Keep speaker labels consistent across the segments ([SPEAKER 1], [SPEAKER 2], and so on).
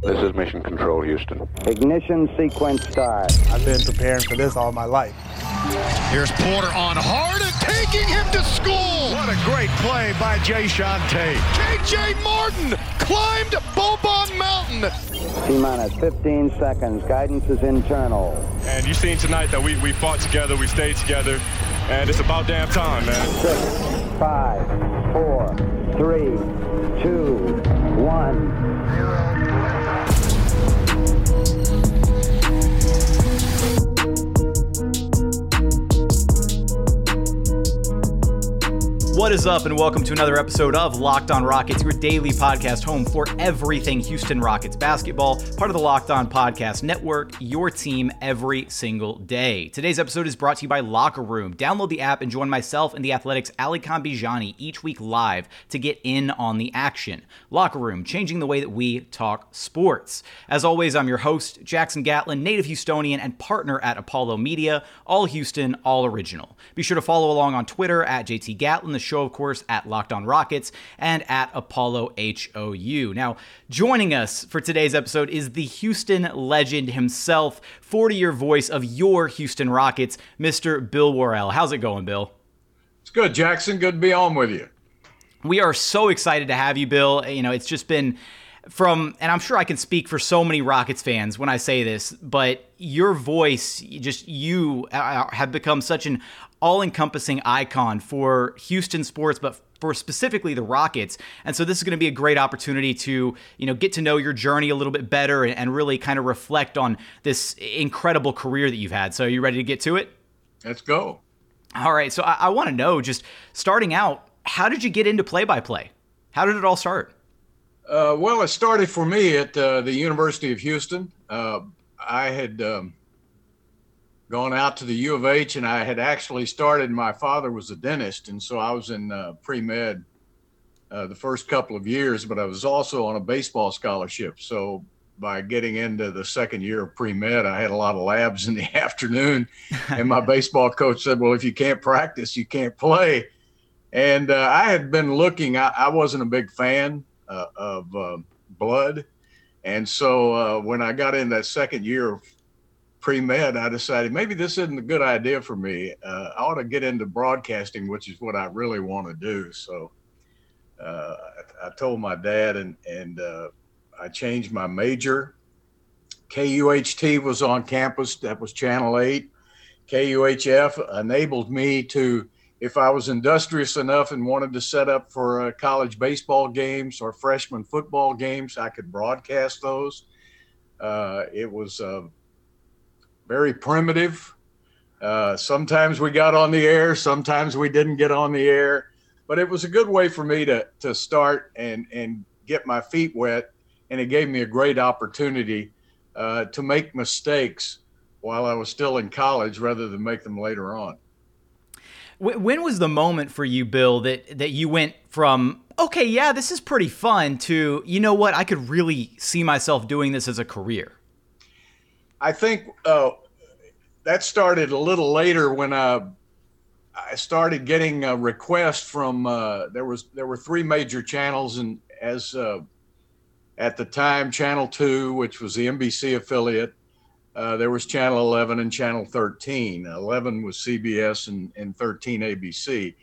[SPEAKER 1] This is Mission Control, Houston.
[SPEAKER 2] Ignition sequence start.
[SPEAKER 3] I've been preparing for this all my life.
[SPEAKER 4] Here's Porter on hard and taking him to school.
[SPEAKER 5] What a great play by Jae'Sean Tate.
[SPEAKER 4] KJ Martin climbed Bobon Mountain.
[SPEAKER 2] T minus 15 seconds. Guidance is internal.
[SPEAKER 6] And you've seen tonight that we, we fought together, we stayed together, and it's about damn time, man.
[SPEAKER 2] Six, five, four, three, two, one.
[SPEAKER 7] What is up, and welcome to another episode of Locked On Rockets, your daily podcast home for everything Houston Rockets basketball, part of the Locked On Podcast Network, your team every single day. Today's episode is brought to you by Locker Room. Download the app and join myself and the Athletics' Ali Kambijani each week live to get in on the action. Locker Room, changing the way that we talk sports. As always, I'm your host, Jackson Gatlin, native Houstonian and partner at Apollo Media, all Houston, all original. Be sure to follow along on Twitter at JT Gatlin, the show, of course, at Locked On Rockets and at Apollo HOU. Now, joining us for today's episode is the Houston legend himself, 40 year voice of your Houston Rockets, Mr. Bill Worrell. How's it going, Bill?
[SPEAKER 8] It's good, Jackson. Good to be on with you.
[SPEAKER 7] We are so excited to have you, Bill. You know, it's just been from, and I'm sure I can speak for so many Rockets fans when I say this, but your voice, just you uh, have become such an all encompassing icon for Houston sports, but for specifically the Rockets. And so this is going to be a great opportunity to, you know, get to know your journey a little bit better and, and really kind of reflect on this incredible career that you've had. So are you ready to get to it?
[SPEAKER 8] Let's go.
[SPEAKER 7] All right. So I, I want to know, just starting out, how did you get into play by play? How did it all start?
[SPEAKER 8] Uh, well, it started for me at uh, the University of Houston. Uh, I had um, gone out to the U of H, and I had actually started. My father was a dentist, and so I was in uh, pre med uh, the first couple of years. But I was also on a baseball scholarship. So by getting into the second year of pre med, I had a lot of labs in the afternoon, and my baseball coach said, "Well, if you can't practice, you can't play." And uh, I had been looking. I, I wasn't a big fan uh, of uh, blood. And so uh, when I got in that second year of pre med, I decided maybe this isn't a good idea for me. Uh, I ought to get into broadcasting, which is what I really want to do. So uh, I, I, told my dad, and and uh, I changed my major. KUHT was on campus. That was Channel Eight. KUHF enabled me to if I was industrious enough and wanted to set up for college baseball games or freshman football games, I could broadcast those. Uh, it was uh, very primitive. Uh, sometimes we got on the air, sometimes we didn't get on the air, but it was a good way for me to to start and and get my feet wet, and it gave me a great opportunity uh, to make mistakes while I was still in college rather than make them later on.
[SPEAKER 7] When was the moment for you, Bill, that that you went from okay, yeah, this is pretty fun to you know what, I could really see myself doing this as a career?
[SPEAKER 8] I think uh, that started a little later when uh, I started getting a request from uh, there was there were three major channels and as uh, at the time Channel Two, which was the NBC affiliate, uh, there was Channel 11 and Channel 13. 11 was CBS and, and 13 ABC.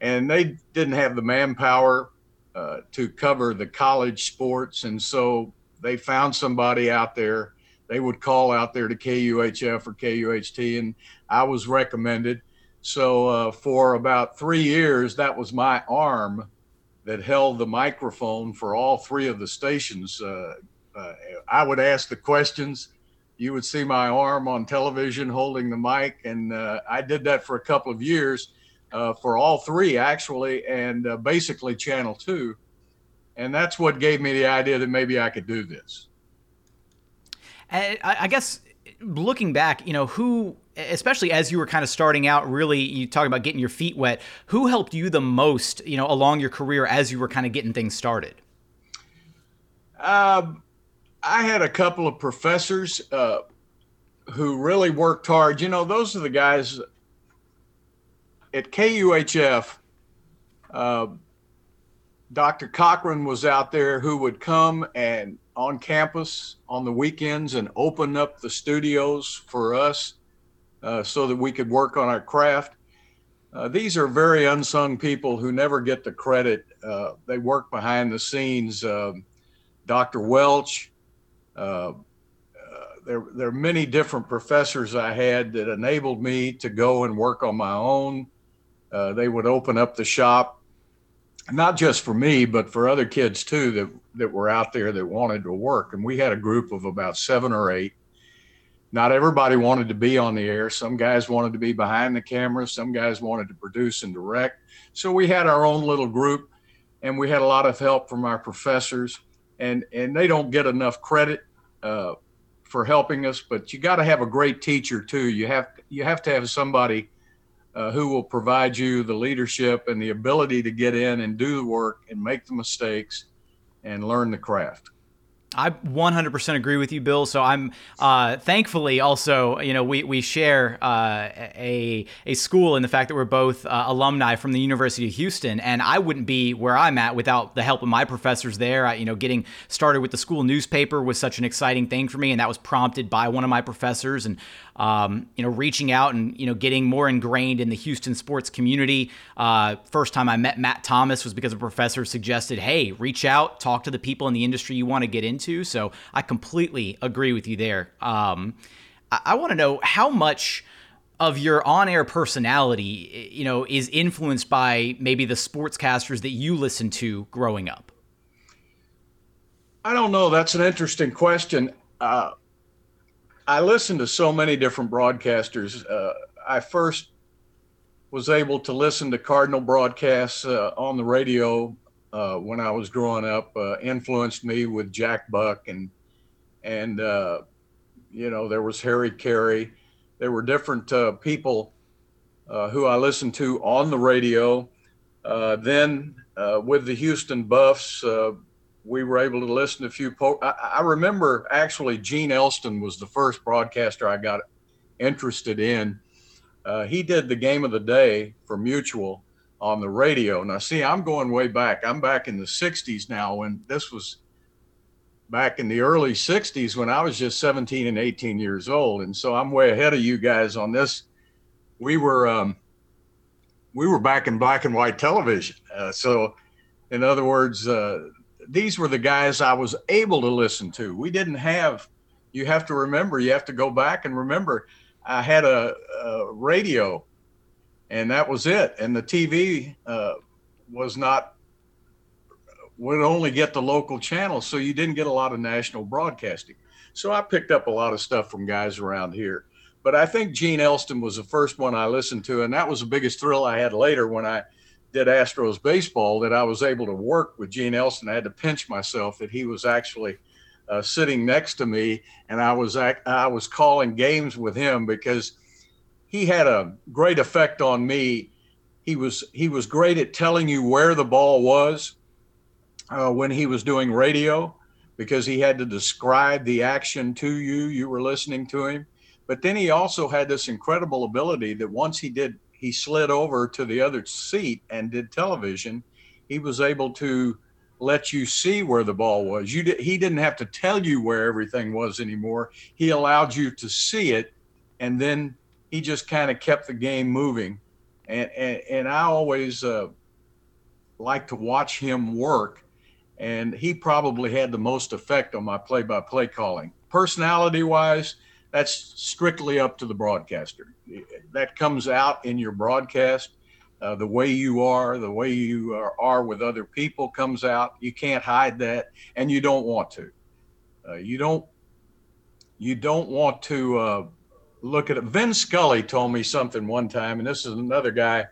[SPEAKER 8] And they didn't have the manpower uh, to cover the college sports. And so they found somebody out there. They would call out there to KUHF or KUHT, and I was recommended. So uh, for about three years, that was my arm that held the microphone for all three of the stations. Uh, uh, I would ask the questions you would see my arm on television holding the mic. And uh, I did that for a couple of years uh, for all three, actually, and uh, basically Channel 2. And that's what gave me the idea that maybe I could do this.
[SPEAKER 7] I guess looking back, you know, who, especially as you were kind of starting out, really, you talk about getting your feet wet, who helped you the most, you know, along your career as you were kind of getting things started?
[SPEAKER 8] Um, I had a couple of professors uh, who really worked hard. You know, those are the guys at KUHF. Uh, Dr. Cochran was out there who would come and on campus on the weekends and open up the studios for us uh, so that we could work on our craft. Uh, these are very unsung people who never get the credit. Uh, they work behind the scenes. Um, Dr. Welch, uh, uh, there, there are many different professors I had that enabled me to go and work on my own. Uh, they would open up the shop not just for me, but for other kids too that that were out there that wanted to work. And we had a group of about seven or eight. Not everybody wanted to be on the air. Some guys wanted to be behind the camera. Some guys wanted to produce and direct. So we had our own little group, and we had a lot of help from our professors. And and they don't get enough credit uh, for helping us. But you got to have a great teacher too. You have you have to have somebody uh, who will provide you the leadership and the ability to get in and do the work and make the mistakes and learn the craft.
[SPEAKER 7] I 100% agree with you, Bill. So I'm uh, thankfully also, you know, we, we share uh, a, a school in the fact that we're both uh, alumni from the University of Houston. And I wouldn't be where I'm at without the help of my professors there. I, you know, getting started with the school newspaper was such an exciting thing for me. And that was prompted by one of my professors. And um, you know, reaching out and you know getting more ingrained in the Houston sports community. Uh, first time I met Matt Thomas was because a professor suggested, "Hey, reach out, talk to the people in the industry you want to get into." So I completely agree with you there. Um, I, I want to know how much of your on-air personality, you know, is influenced by maybe the sportscasters that you listened to growing up.
[SPEAKER 8] I don't know. That's an interesting question. Uh, I listened to so many different broadcasters. Uh, I first was able to listen to Cardinal broadcasts uh, on the radio uh, when I was growing up. Uh, influenced me with Jack Buck and and uh, you know there was Harry Caray. There were different uh, people who I listened to on the radio. then with the Houston Buffs we were able to listen to a few. Po- I, I, remember actually Gene Elston was the first broadcaster I got interested in. Uh, he did the game of the day for Mutual on the radio. Now, see, I'm going way back. I'm back in the 60s now when this was back in the early 60s when I was just 17 and 18 years old. And so I'm way ahead of you guys on this. We were, um, we were back in black and white television. Uh, so, in other words, uh, these were the guys I was able to listen to. We didn't have, you have to remember, you have to go back and remember, I had a, a radio and that was it. And the TV uh, was not, would only get the local channels. So you didn't get a lot of national broadcasting. So I picked up a lot of stuff from guys around here. But I think Gene Elston was the first one I listened to. And that was the biggest thrill I had later when I, did Astros baseball that I was able to work with Gene Elston. I had to pinch myself that he was actually uh, sitting next to me, and I was I was calling games with him because he had a great effect on me. He was he was great at telling you where the ball was uh, when he was doing radio because he had to describe the action to you. You were listening to him. But then he also had this incredible ability that once he did he slid over to the other seat and did television, he was able to let you see where the ball was. You he didn't have to tell you where everything was anymore. He allowed you to see it, and then he just kind of kept the game moving. And and, and I always uh, like to watch him work, and he probably had the most effect on my play-by-play calling. Personality-wise, that's strictly up to the broadcaster. That comes out in your broadcast. Uh, the way you are, the way you are, are, with other people comes out. You can't hide that, and you don't want to. Uh, you don't. You don't want to uh, look at it. Vin Scully told me something one time, and this is another guy.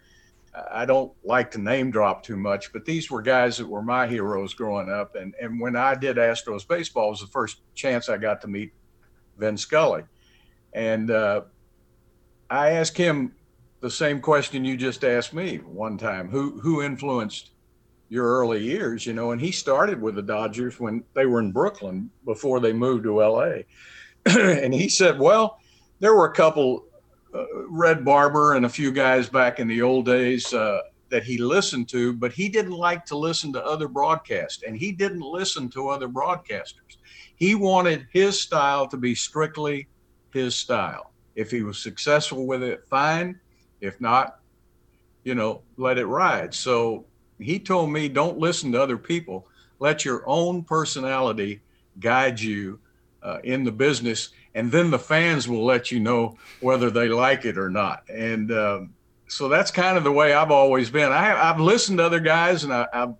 [SPEAKER 8] I don't like to name drop too much, but these were guys that were my heroes growing up. And and when I did Astros baseball, was the first chance I got to meet Vin Scully. And uh, I asked him the same question you just asked me one time who, who influenced your early years, you know? And he started with the Dodgers when they were in Brooklyn before they moved to LA. and he said, well, there were a couple, uh, Red Barber and a few guys back in the old days. Uh, that he listened to, but he didn't like to listen to other broadcasts, and he didn't listen to other broadcasters. He wanted his style to be strictly his style. If he was successful with it, fine. If not, you know, let it ride. So he told me, don't listen to other people. Let your own personality guide you uh, in the business, and then the fans will let you know whether they like it or not. And um, so that's kind of the way I've always been. I, have listened to other guys, and I, but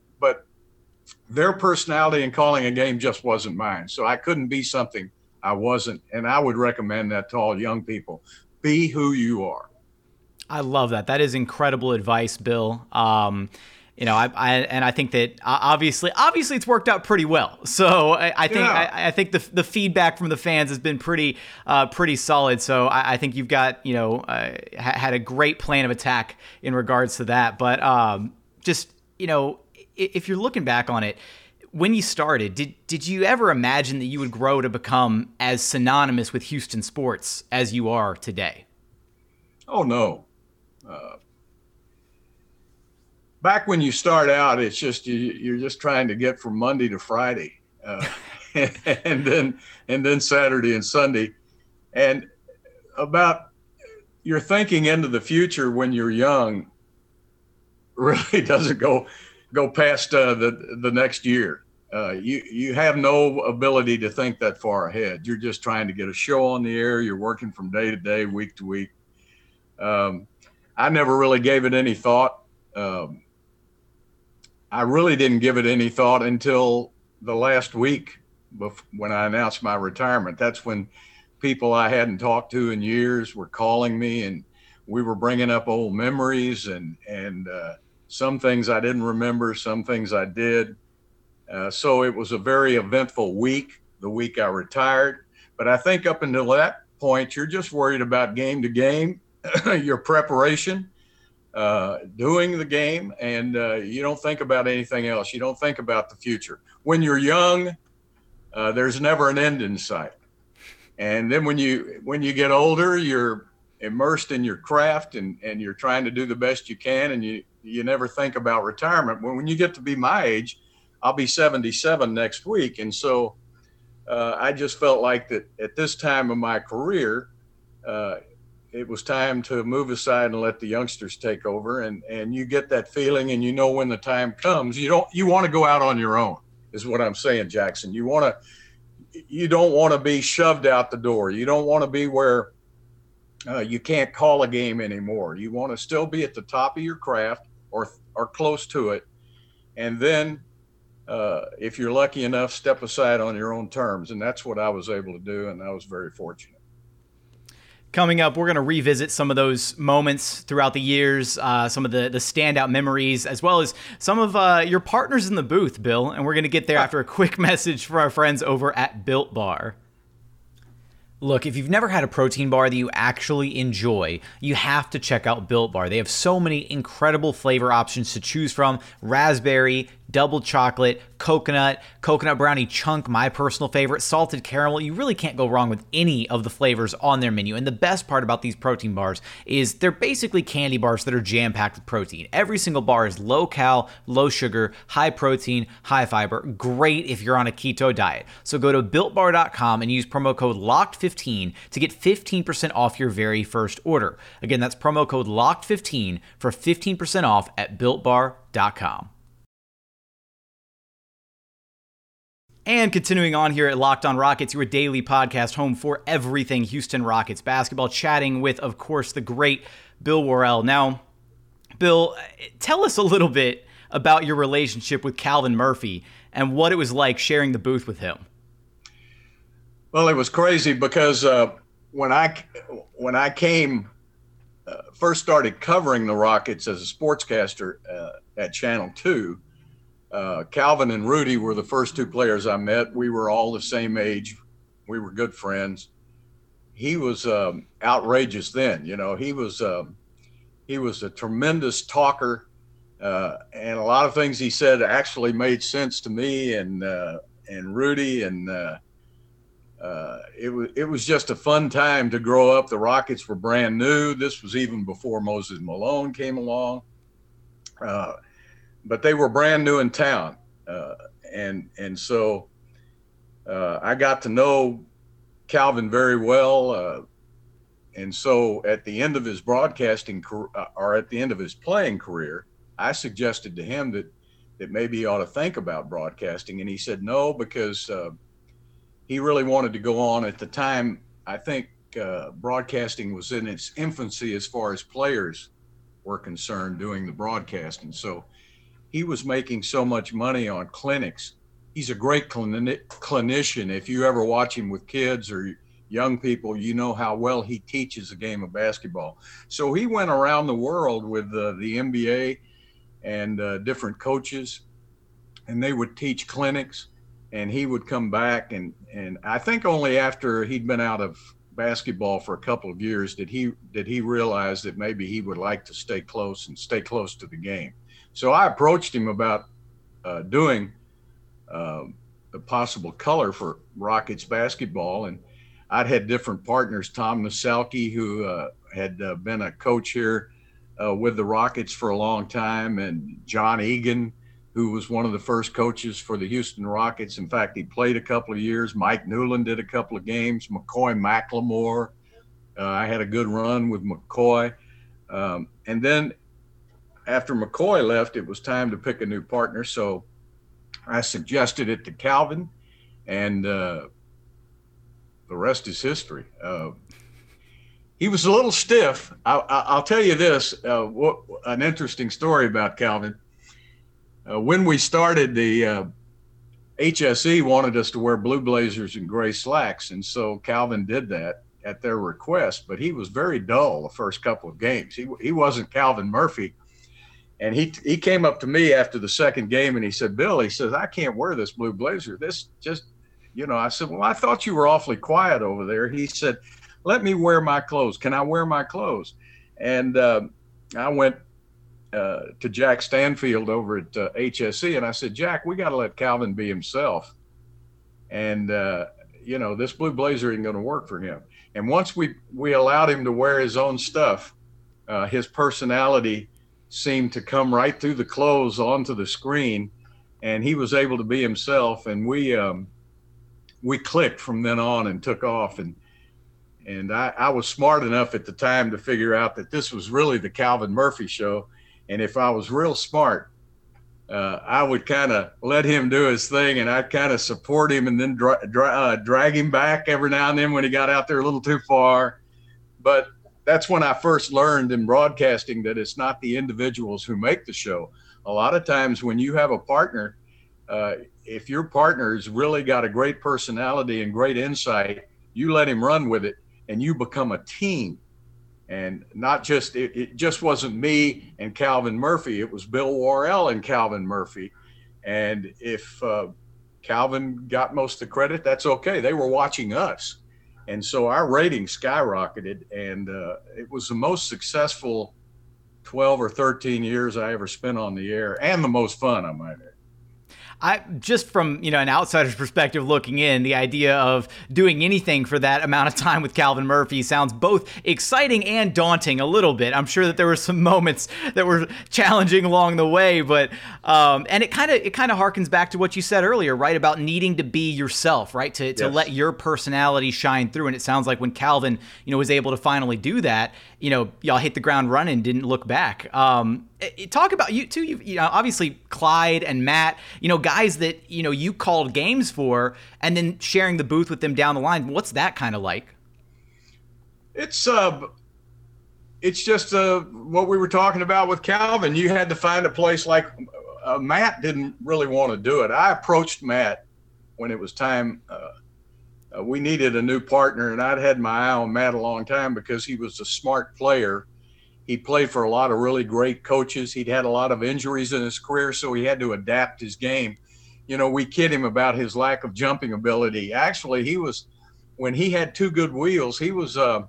[SPEAKER 8] their personality and calling a game just wasn't mine. So I couldn't be something I wasn't. And I would recommend that to all young people: be who you are.
[SPEAKER 7] I love that. That is incredible advice, Bill. Um, you know, I, I, and I think that obviously, obviously, it's worked out pretty well. So I, I think yeah. I, I, think the the feedback from the fans has been pretty uh, pretty solid. So I, I, think you've got you know uh, ha- had a great plan of attack in regards to that. But um, just you know, if you're looking back on it, when you started, did did you ever imagine that you would grow to become as synonymous with Houston sports as you are today?
[SPEAKER 8] Oh no. Uh, back when you start out, it's just you, you're just trying to get from Monday to Friday, uh, and then and then Saturday and Sunday, and about your thinking into the future when you're young really doesn't go go past uh, the the next year. Uh, you you have no ability to think that far ahead. You're just trying to get a show on the air. You're working from day to day, week to week. Um, I never really gave it any thought. Um, I really didn't give it any thought until the last week when I announced my retirement. That's when people I hadn't talked to in years were calling me, and we were bringing up old memories and and uh, some things I didn't remember, some things I did. Uh, so it was a very eventful week, the week I retired. But I think up until that point, you're just worried about game to game, your preparation, uh, doing the game, and uh, you don't think about anything else. You don't think about the future. When you're young, uh, there's never an end in sight. And then when you when you get older, you're immersed in your craft and, and you're trying to do the best you can, and you you never think about retirement. When when you get to be my age, I'll be 77 next week, and so uh, I just felt like that at this time of my career. Uh, it was time to move aside and let the youngsters take over. And and you get that feeling and you know when the time comes. You don't you want to go out on your own is what i'm saying jackson. You want to you don't want to be shoved out the door. You don't want to be where uh, you can't call a game anymore. You want to still be at the top of your craft or or close to it and then uh, if you're lucky enough step aside on your own terms and that's what i was able to do and i was very fortunate
[SPEAKER 7] Coming up, we're going to revisit some of those moments throughout the years, uh, some of the, the standout memories, as well as some of uh, your partners in the booth, Bill. And we're going to get there after a quick message for our friends over at Built Bar. Look, if you've never had a protein bar that you actually enjoy, you have to check out Built Bar. They have so many incredible flavor options to choose from raspberry, double chocolate, coconut, coconut brownie chunk, my personal favorite, salted caramel. You really can't go wrong with any of the flavors on their menu. And the best part about these protein bars is they're basically candy bars that are jam packed with protein. Every single bar is low cal, low sugar, high protein, high fiber. Great if you're on a keto diet. So go to builtbar.com and use promo code LOCKED15 to get 15% off your very first order. Again, that's promo code LOCKED15 for 15% off at builtbar.com. And continuing on here at Locked On Rockets, your daily podcast home for everything Houston Rockets basketball, chatting with, of course, the great Bill Worrell. Now, Bill, tell us a little bit about your relationship with Calvin Murphy and what it was like sharing the booth with him.
[SPEAKER 8] Well, it was crazy because uh, when I when I came uh, first started covering the Rockets as a sportscaster uh, at Channel Two uh, Calvin and Rudy were the first two players I met. We were all the same age. We were good friends. He was um, outrageous then. You know, he was um, he was a tremendous talker, uh, and a lot of things he said actually made sense to me and uh, and Rudy. And uh, uh, it was it was just a fun time to grow up. The Rockets were brand new. This was even before Moses Malone came along but they were brand new in town, uh, and and so uh, I got to know Calvin very well. Uh, and so at the end of his broadcasting uh, or at the end of his playing career, I suggested to him that that maybe he ought to think about broadcasting, and he said no because uh, he really wanted to go on. At the time, I think uh, broadcasting was in its infancy as far as players were concerned doing the broadcasting. So he was making so much money on clinics. He's a great clini- clinician. If you ever watch him with kids or young people, you know how well he teaches a game of basketball. So he went around the world with uh, the NBA and uh, different coaches, and they would teach clinics. And he would come back, and and I think only after he'd been out of basketball for a couple of years did he did he realize that maybe he would like to stay close and stay close to the game. So I approached him about uh, doing uh, the possible color for Rockets basketball, and I'd had different partners. Tom Nissalke, who uh, had uh, been a coach here uh, with the Rockets for a long time, and John Egan, who was one of the first coaches for the Houston Rockets. In fact, he played a couple of years. Mike Newlin did a couple of games. McCoy McLemore. Uh, I had a good run with McCoy. Um, and then after McCoy left, it was time to pick a new partner. So I suggested it to Calvin, and uh, the rest is history. Uh, he was a little stiff. I, will tell you this: uh, what, an interesting story about Calvin. Uh, when we started, the HSE uh, wanted us to wear blue blazers and gray slacks, and so Calvin did that at their request. But he was very dull the first couple of games. He he wasn't Calvin Murphy, and he he came up to me after the second game and he said, "Bill," he says, "I can't wear this blue blazer. This just." You know, I said, Well, I thought you were awfully quiet over there. He said, let me wear my clothes. Can I wear my clothes? And uh, I went uh, to Jack Stanfield over at uh, HSE and I said, Jack, we got to let Calvin be himself. And, uh, you know, this blue blazer ain't going to work for him. And once we, we allowed him to wear his own stuff, uh, his personality seemed to come right through the clothes onto the screen. And he was able to be himself. And we, um, we clicked from then on and took off. And and I, I, was smart enough at the time to figure out that this was really the Calvin Murphy show. And if I was real smart, uh, I would kind of let him do his thing and I'd kind of support him and then dra- dra- uh, drag him back every now and then when he got out there a little too far. But that's when I first learned in broadcasting that it's not the individuals who make the show. A lot of times when you have a partner, uh, if your partner's really got a great personality and great insight, you let him run with it and you become a team. And not just it, it, just wasn't me and calvin murphy it was bill worrell and calvin murphy. And if uh, calvin got most of the credit that's okay. They were watching us and so our rating skyrocketed and uh, it was the most successful 12 or 13 years i ever spent on the air and the most fun i might add
[SPEAKER 7] I just from you know an outsider's perspective looking in, the idea of doing anything for that amount of time with Calvin Murphy sounds both exciting and daunting a little bit. I'm sure that there were some moments that were challenging along the way, but um, and it kind of it kind of harkens back to what you said earlier, right? About needing to be yourself, right? To to yes. let your personality shine through. And it sounds like when Calvin you know was able to finally do that, you know y'all hit the ground running, didn't look back. Um, talk about you too. You, know, obviously Clyde and Matt, you know, guys that you know you called games for, and then sharing the booth with them down the line. What's that kind of like?
[SPEAKER 8] It's uh, it's just uh, what we were talking about with Calvin. You had to find a place like uh, Matt didn't really want to do it. I approached Matt when it was time. Uh, uh, we needed a new partner, and I'd had my eye on Matt a long time because he was a smart player he played for a lot of really great coaches. He'd had a lot of injuries in his career, so he had to adapt his game. You know, we kid him about his lack of jumping ability. Actually, he was when he had two good wheels. He was uh,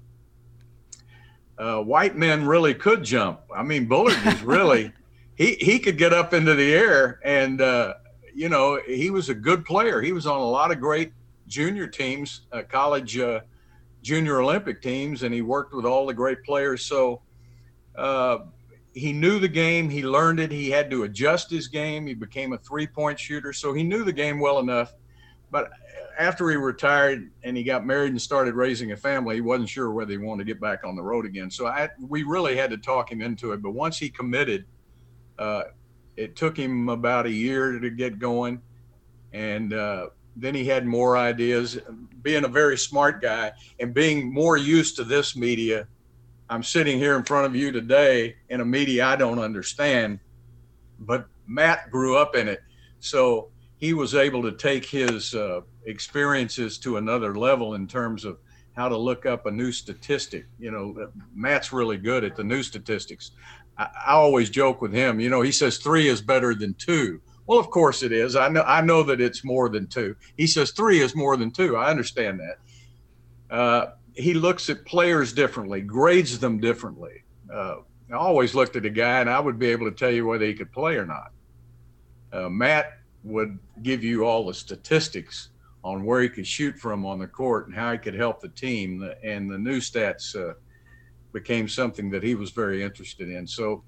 [SPEAKER 8] uh, white men really could jump. I mean, Bullard was really he he could get up into the air, and uh, you know he was a good player. He was on a lot of great junior teams, uh, college uh, junior Olympic teams, and he worked with all the great players. So uh, he knew the game. He learned it. He had to adjust his game. He became a three point shooter. So he knew the game well enough. But after he retired and he got married and started raising a family, he wasn't sure whether he wanted to get back on the road again. So I, we really had to talk him into it. But once he committed, uh, it took him about a year to get going. And uh, then he had more ideas. Being a very smart guy and being more used to this media I'm sitting here in front of you today in a media I don't understand, but Matt grew up in it. So he was able to take his uh, experiences to another level in terms of how to look up a new statistic. You know, Matt's really good at the new statistics. I, I always joke with him, you know, he says three is better than two. Well, of course it is. I know I know that it's more than two. He says three is more than two. I understand that. Uh, he looks at players differently, grades them differently. Uh, I always looked at a guy and I would be able to tell you whether he could play or not. Uh, Matt would give you all the statistics on where he could shoot from on the court and how he could help the team. And the new stats uh, became something that he was very interested in. So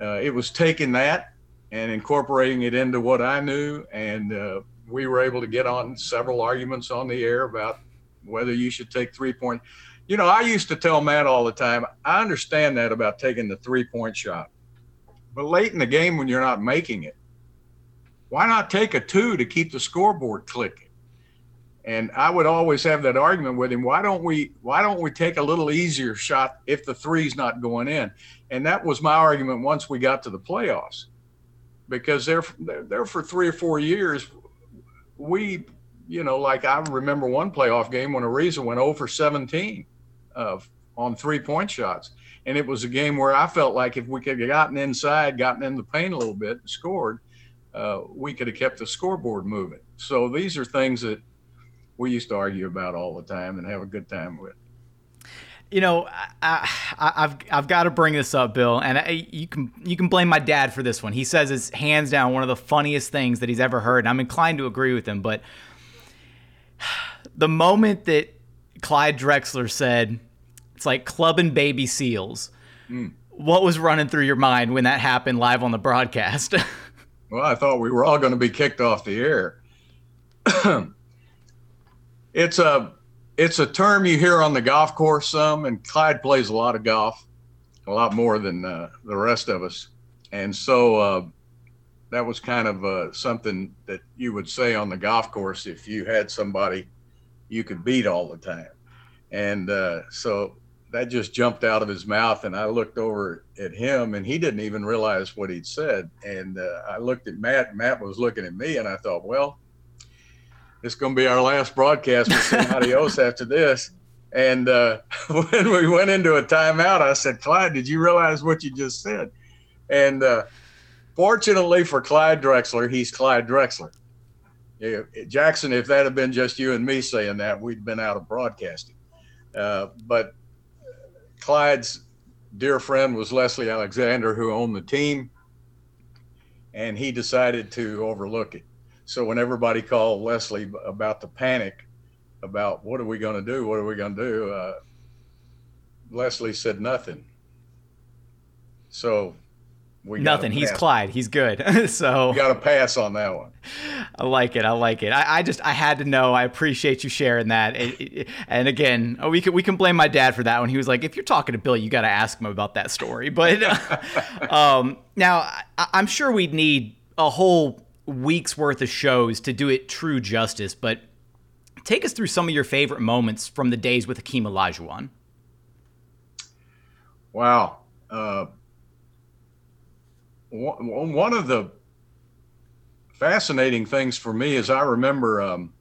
[SPEAKER 8] uh, it was taking that and incorporating it into what I knew. And uh, we were able to get on several arguments on the air about whether you should take three point. You know, I used to tell Matt all the time, I understand that about taking the three point shot. But late in the game when you're not making it, why not take a two to keep the scoreboard clicking? And I would always have that argument with him. Why don't we why don't we take a little easier shot if the three's not going in? And that was my argument once we got to the playoffs. Because there there for three or four years, we you know, like I remember one playoff game when Ariza went over 17 uh, on three point shots. And it was a game where I felt like if we could have gotten inside, gotten in the paint a little bit, scored, uh, we could have kept the scoreboard moving. So these are things that we used to argue about all the time and have a good time with.
[SPEAKER 7] You know, I, have I've got to bring this up, Bill, and I, you can you can blame my dad for this one. He says it's hands down one of the funniest things that he's ever heard, and I'm inclined to agree with him. But the moment that Clyde Drexler said, it's like clubbing baby seals. Mm. What was running through your mind when that happened live on the broadcast?
[SPEAKER 8] well, I thought we were all going to be kicked off the air. it's a it's a term you hear on the golf course some, and Clyde plays a lot of golf, a lot more than uh, the rest of us, and so uh, that was kind of uh, something that you would say on the golf course if you had somebody you could beat all the time. And uh, so that just jumped out of his mouth. And I looked over at him and he didn't even realize what he'd said. And uh, I looked at Matt, Matt was looking at me, and I thought, well, it's going to be our last broadcast. We'll say adios after this. And uh, when we went into a timeout, I said, Clyde, did you realize what you just said? And uh, fortunately for Clyde Drexler, he's Clyde Drexler yeah, Jackson, if that had been just you and me saying that, we'd been out of broadcasting. Uh, but Clyde's dear friend was Leslie Alexander, who owned the team, and he decided to overlook it. So when everybody called Leslie about the panic, about what are we going to do, what are we going to do, uh, Leslie said nothing. So
[SPEAKER 7] we Nothing. He's Clyde. He's good. so
[SPEAKER 8] you got to pass on that one.
[SPEAKER 7] I like it. I like it. I, I, just I had to know. I appreciate you sharing that. It, it, and again, oh, we can we can blame my dad for that one. He was like, if you're talking to Bill, you got to ask him about that story. But um, now I, I'm sure we'd need a whole week's worth of shows to do it true justice. But take us through some of your favorite moments from the days with Hakeem Olajuwon.
[SPEAKER 8] Wow. Uh, one of the fascinating things for me is I remember um,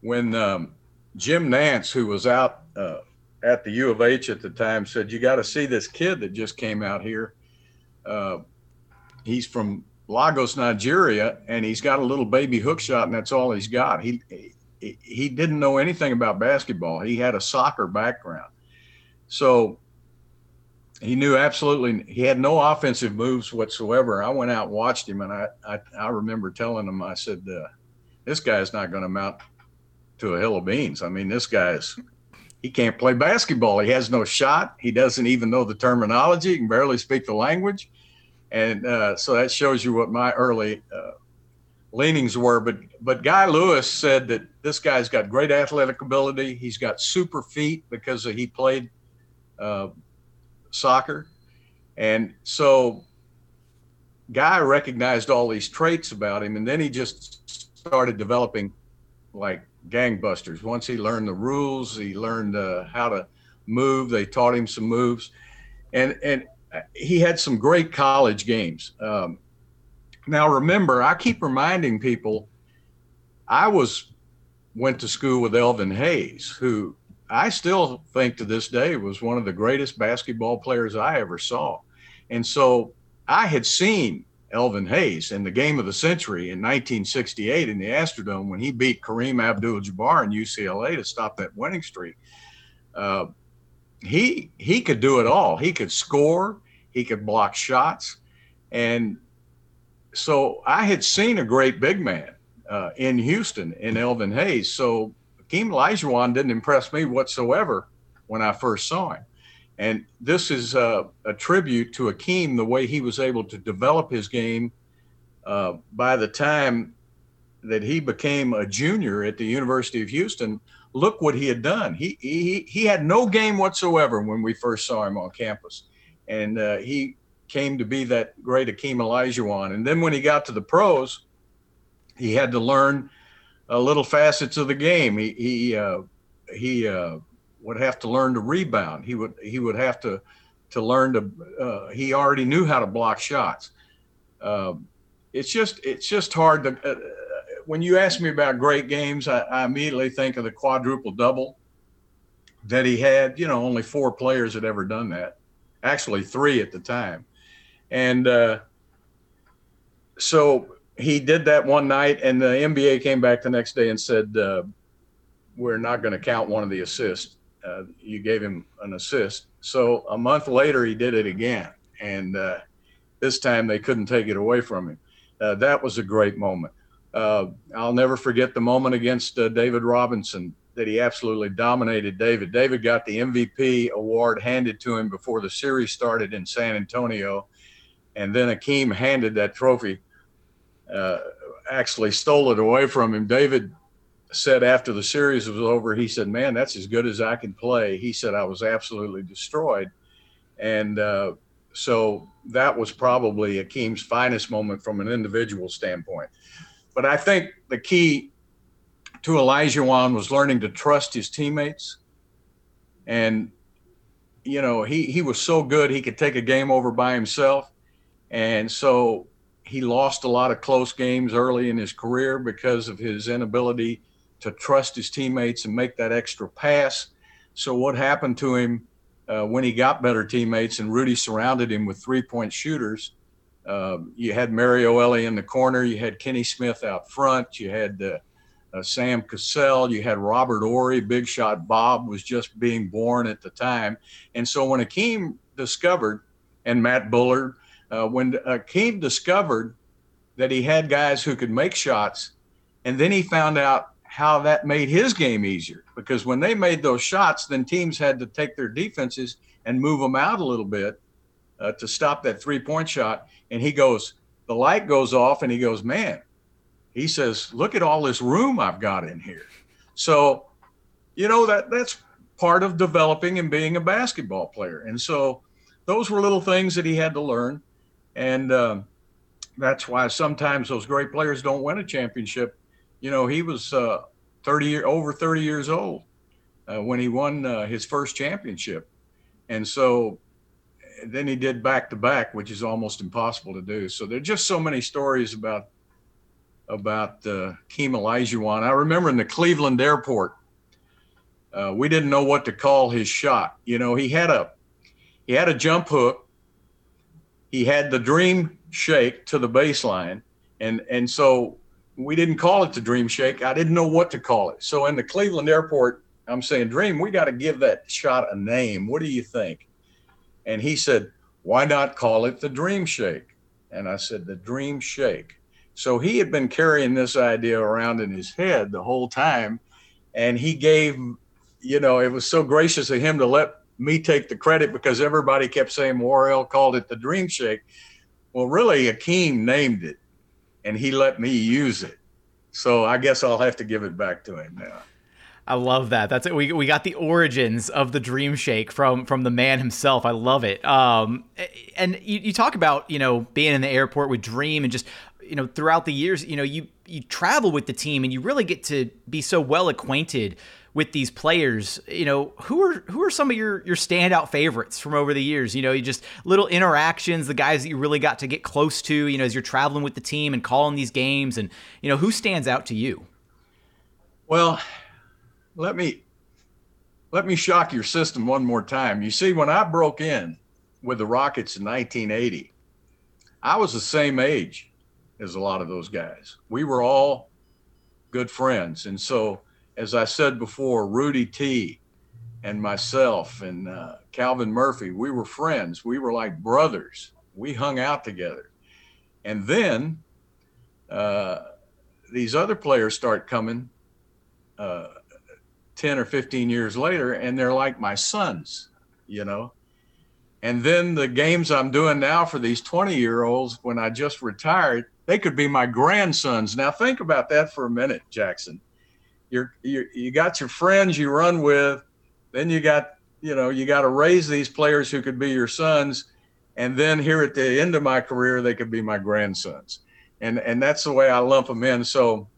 [SPEAKER 8] when um, Jim Nantz, who was out uh, at the U of H at the time, said, "You got to see this kid that just came out here. Uh, he's from Lagos, Nigeria, and he's got a little baby hook shot, and that's all he's got. He he, didn't know anything about basketball. He had a soccer background, so." he knew absolutely he had no offensive moves whatsoever. I went out and watched him, and I I, I remember telling him, I said, uh, "This guy's not going to mount to a hill of beans. I mean, this guy's he can't play basketball. He has no shot. He doesn't even know the terminology. He can barely speak the language. And uh, so that shows you what my early uh, leanings were. But but Guy Lewis said that this guy's got great athletic ability. He's got super feet because he played uh, soccer, and so Guy recognized all these traits about him, and then he just started developing like gangbusters. Once he learned the rules, he learned uh, how to move. They taught him some moves, and and he had some great college games. Um, now remember, I keep reminding people, I was went to school with Elvin Hayes, who I still think to this day was one of the greatest basketball players I ever saw, and so I had seen Elvin Hayes in the game of the century in 1968 in the Astrodome when he beat Kareem Abdul-Jabbar in UCLA to stop that winning streak. Uh, he he could do it all. He could score. He could block shots, and so I had seen a great big man uh, in Houston in Elvin Hayes. So Akeem Olajuwon didn't impress me whatsoever when I first saw him. And this is uh, a tribute to Akeem, the way he was able to develop his game uh, by the time that he became a junior at the University of Houston. Look what he had done. He, he, he had no game whatsoever when we first saw him on campus. And uh, he came to be that great Akeem Olajuwon. And then when he got to the pros, he had to learn a little facets of the game. He, he, uh, he, uh, would have to learn to rebound. He would he would have to to learn to. Uh, he already knew how to block shots. Uh, it's just it's just hard to. When you ask me about great games, I, I, immediately think of the quadruple double that he had. You know, only four players had ever done that. Actually, three at the time, and uh, so he did that one night, and the NBA came back the next day and said, uh, "We're not going to count one of the assists." uh, you gave him an assist. So a month later, he did it again, and uh, this time they couldn't take it away from him. Uh, that was a great moment. Uh, I'll never forget the moment against uh, David Robinson that he absolutely dominated David. David got the MVP award handed to him before the series started in San Antonio, and then Akeem handed that trophy. Uh, actually stole it away from him. David said after the series was over, he said, "Man, that's as good as I can play." He said I was absolutely destroyed, and uh, so that was probably Akeem's finest moment from an individual standpoint. But I think the key to Olajuwon was learning to trust his teammates, and you know he he was so good he could take a game over by himself, and so he lost a lot of close games early in his career because of his inability to trust his teammates and make that extra pass. So what happened to him uh, when he got better teammates and Rudy surrounded him with three-point shooters? Uh, you had Mario Elie in the corner, you had Kenny Smith out front, you had uh, uh Sam Cassell, you had Robert Horry, Big Shot Bob was just being born at the time, and so when Akeem discovered, and Matt Bullard, uh, when Akeem discovered that he had guys who could make shots, and then he found out how that made his game easier. Because when they made those shots, then teams had to take their defenses and move them out a little bit uh, to stop that three point shot. And he goes, the light goes off, and he goes, man, he says, look at all this room I've got in here. So, you know that that's part of developing and being a basketball player. And so, those were little things that he had to learn, and um, that's why sometimes those great players don't win a championship you know, he was uh, 30 year, over 30 years old uh, when he won uh, his first championship. And so then he did back to back, which is almost impossible to do. So there are just so many stories about about uh, Keem Olajuwon. I remember in the Cleveland airport, uh, we didn't know what to call his shot. You know, he had a he had a jump hook. He had the dream shake to the baseline, and and so we didn't call it the Dream Shake. I didn't know what to call it. So in the Cleveland airport, I'm saying, Dream, we got to give that shot a name. What do you think? And he said, Why not call it the Dream Shake? And I said, The Dream Shake. So he had been carrying this idea around in his head the whole time. And he gave you know, it was so gracious of him to let me take the credit because everybody kept saying Worrell called it the Dream Shake. Well, really, Akeem named it, and he let me use it. So I guess I'll have to give it back to him now.
[SPEAKER 7] I love that. That's it. We, we got the origins of the Dream Shake from from the man himself. I love it. Um, and you, you talk about you know being in the airport with Dream and just you know throughout the years you know you you travel with the team and you really get to be so well acquainted with these players, you know, who are who are some of your your standout favorites from over the years? You know, you just little interactions, the guys that you really got to get close to, you know, as you're traveling with the team and calling these games and you know, who stands out to you?
[SPEAKER 8] Well, let me let me shock your system one more time. You see, when I broke in with the Rockets in 1980, I was the same age as a lot of those guys. We were all good friends. And so as I said before, Rudy T and myself and uh, Calvin Murphy, we were friends. We were like brothers. We hung out together. And then uh, these other players start coming uh, 10 or 15 years later, and they're like my sons, you know. And then the games I'm doing now for these 20 year olds when I just retired, they could be my grandsons. Now, think about that for a minute, Jackson you're, you you got your friends you run with, then you got you know you got to raise these players who could be your sons, and then here at the end of my career they could be my grandsons, and and that's the way I lump them in. So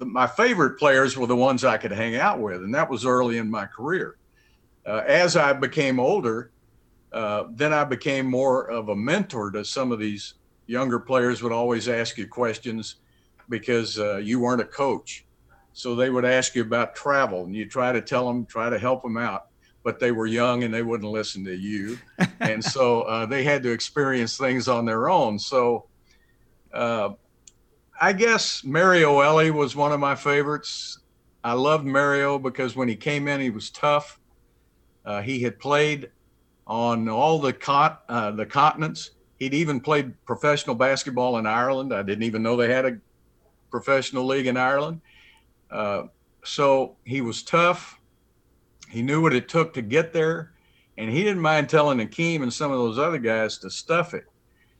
[SPEAKER 8] the, my favorite players were the ones I could hang out with, and that was early in my career. Uh, as I became older, uh, then I became more of a mentor to some of these younger players. Would always ask you questions because uh, you weren't a coach. So they would ask you about travel, and you try to tell them, try to help them out, but they were young and they wouldn't listen to you, and so uh, they had to experience things on their own. So uh, I guess Mario Elie was one of my favorites. I loved Mario because when he came in, he was tough. Uh, he had played on all the con- uh, the continents. He'd even played professional basketball in Ireland. I didn't even know they had a professional league in Ireland. Uh, so he was tough. He knew what it took to get there, and he didn't mind telling Akeem and some of those other guys to stuff it.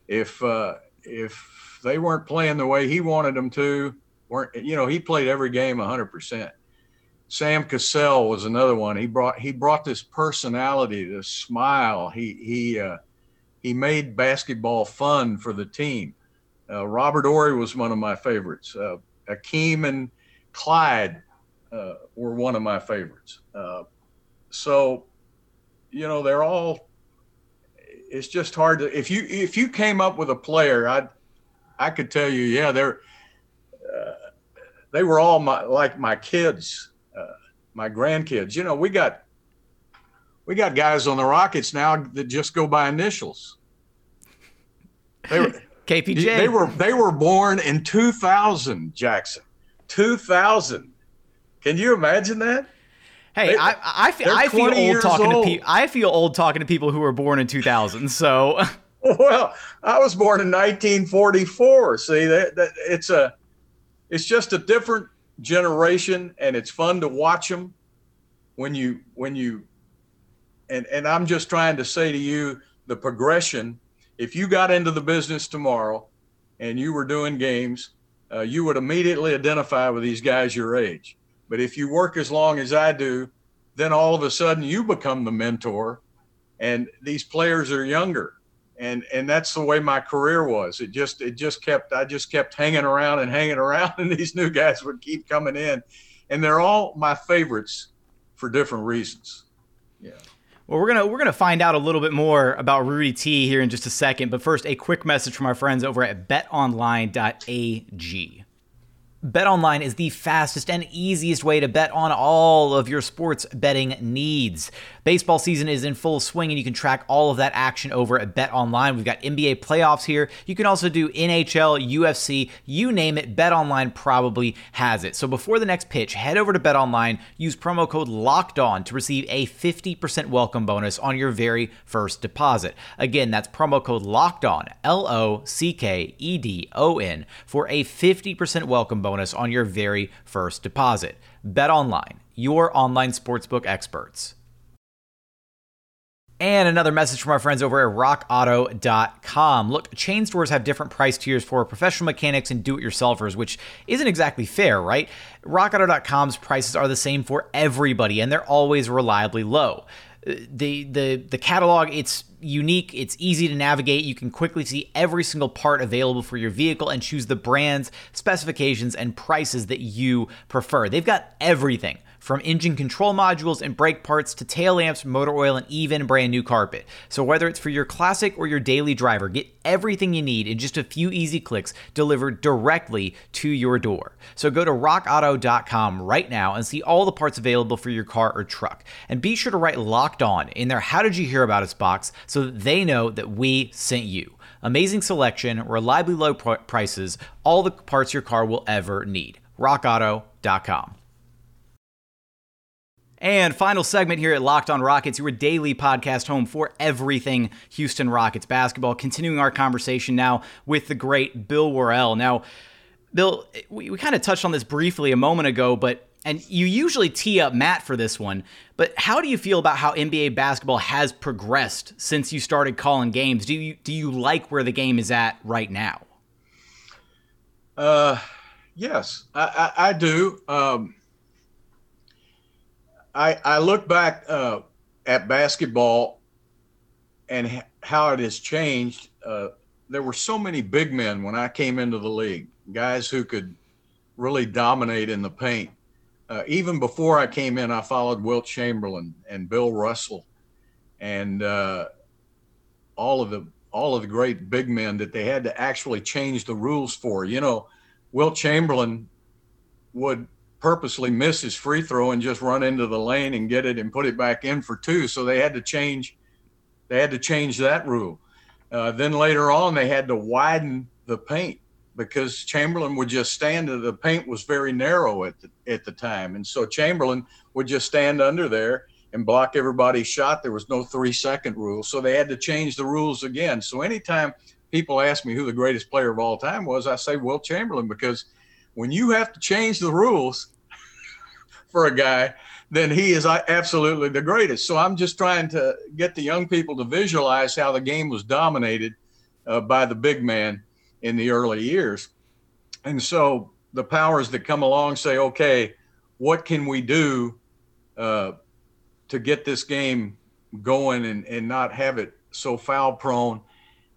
[SPEAKER 8] If uh, if they weren't playing the way he wanted them to, weren't you know he played every game 100 percent. Sam Cassell was another one. He brought he brought this personality, this smile. He he uh, he made basketball fun for the team. Uh, Robert Horry was one of my favorites. Uh, Akeem and Clyde uh, were one of my favorites. Uh, so, you know, they're all. It's just hard to if you if you came up with a player, I I could tell you, yeah, they're uh, they were all my like my kids, uh, my grandkids. You know, we got we got guys on the Rockets now that just go by initials.
[SPEAKER 7] They were KPJ.
[SPEAKER 8] They were they were born in 2000, Jackson. 2000. Can you imagine that?
[SPEAKER 7] Hey, they, I, I, feel, I feel old talking old. to people. I feel old talking to people who were born in 2000. So,
[SPEAKER 8] well, I was born in 1944. See, that, that it's a, it's just a different generation, and it's fun to watch them when you when you, and and I'm just trying to say to you the progression. If you got into the business tomorrow, and you were doing games, uh, you would immediately identify with these guys your age. But if you work as long as I do, then all of a sudden you become the mentor, and these players are younger. And, and that's the way my career was. It just it just kept I just kept hanging around and hanging around, and these new guys would keep coming in, and they're all my favorites for different reasons. Yeah.
[SPEAKER 7] Well, we're gonna we're gonna find out a little bit more about Rudy T here in just a second, but first, a quick message from our friends over at BetOnline.ag. BetOnline is the fastest and easiest way to bet on all of your sports betting needs. Baseball season is in full swing and you can track all of that action over at BetOnline. We've got NBA playoffs here. You can also do NHL, UFC, you name it, BetOnline probably has it. So before the next pitch, head over to BetOnline, use promo code LOCKED ON to receive a 50% welcome bonus on your very first deposit. Again, that's promo code LOCKED ON, L O C K E D O N, for a 50% welcome bonus on your very first deposit. BetOnline your online sportsbook experts. And another message from our friends over at rockauto.com. Look, chain stores have different price tiers for professional mechanics and do it yourselfers, which isn't exactly fair, right? Rockauto.com's prices are the same for everybody, and they're always reliably low the the the catalog it's unique it's easy to navigate. You can quickly see every single part available for your vehicle and choose the brands specifications and prices that you prefer. They've got everything from engine control modules and brake parts to tail lamps, motor oil, and even brand new carpet. So, whether it's for your classic or your daily driver, get everything you need in just a few easy clicks delivered directly to your door. So, go to rockauto.com right now and see all the parts available for your car or truck. And be sure to write locked on in their How Did You Hear About Us box so that they know that we sent you. Amazing selection, reliably low pr- prices, all the parts your car will ever need. RockAuto.com. And final segment here at Locked On Rockets, your daily podcast home for everything Houston Rockets basketball. Continuing our conversation now with the great Bill Worrell. Now, Bill, we, we kind of touched on this briefly a moment ago, but and you usually tee up Matt for this one, but how do you feel about how NBA basketball has progressed since you started calling games? Do you do you like where the game is at right now?
[SPEAKER 8] Uh, yes, I, I, I do. Um, I, I look back uh, at basketball and how it has changed. Uh, there were so many big men when I came into the league, guys who could really dominate in the paint. Uh, even before I came in, I followed Wilt Chamberlain and Bill Russell, and uh, all of the all of the great big men that they had to actually change the rules for. You know, Wilt Chamberlain would purposely miss his free throw and just run into the lane and get it and put it back in for two. So they had to change. They had to change that rule. Uh, then later on, they had to widen the paint because Chamberlain would just stand. The paint was very narrow at the, at the time, and so Chamberlain would just stand under there and block everybody's shot. There was no three second rule, so they had to change the rules again. So anytime people ask me who the greatest player of all time was, I say Wilt Chamberlain because when you have to change the rules for a guy, then he is absolutely the greatest. So I'm just trying to get the young people to visualize how the game was dominated uh, by the big man in the early years. And so the powers that come along say, okay, what can we do uh, to get this game going and, and not have it so foul prone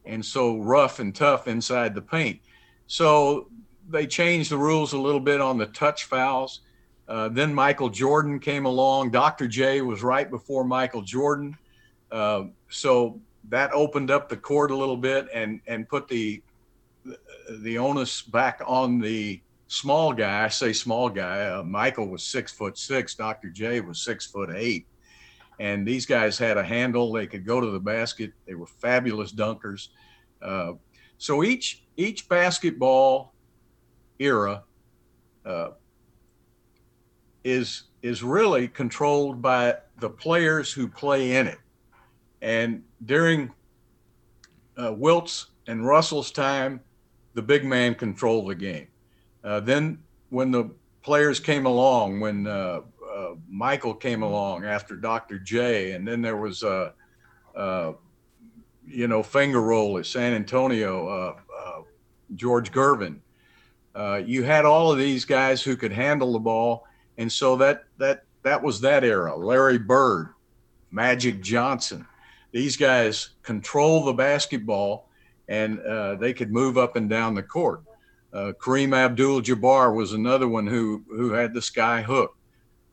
[SPEAKER 8] and so rough and tough inside the paint? So they changed the rules a little bit on the touch fouls. Uh, then Michael Jordan came along. Dr. J was right before Michael Jordan. Uh, so that opened up the court a little bit and, and put the, the onus back on the small guy. I say small guy. Uh, Michael was six foot six. Dr. J was six foot eight. And these guys had a handle. They could go to the basket. They were fabulous dunkers. Uh, so each each basketball era uh, is is really controlled by the players who play in it. And during uh, Wilt's and Russell's time, the big man controlled the game. Uh, then when the players came along, when uh, uh Michael came along after Dr. J, and then there was uh, uh, you know finger roll at San Antonio, George Gervin. You had all of these guys who could handle the ball and so that that that was that era. Larry Bird, Magic Johnson, these guys control the basketball, and uh, they could move up and down the court. Uh, Kareem Abdul-Jabbar was another one who who had the sky hook.